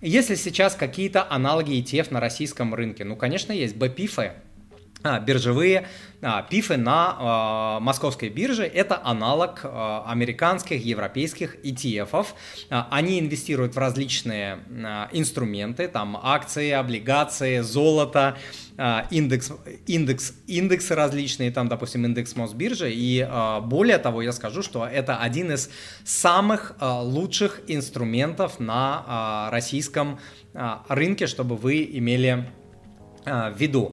если сейчас какие-то аналоги ETF на российском рынке, ну, конечно, есть. А, биржевые а, пифы на а, московской бирже. Это аналог американских, европейских ETF. Они инвестируют в различные инструменты, там акции, облигации, золото, индекс, индекс, индексы различные, там, допустим, индекс Мосбиржи. И более того, я скажу, что это один из самых лучших инструментов на российском рынке, чтобы вы имели в виду.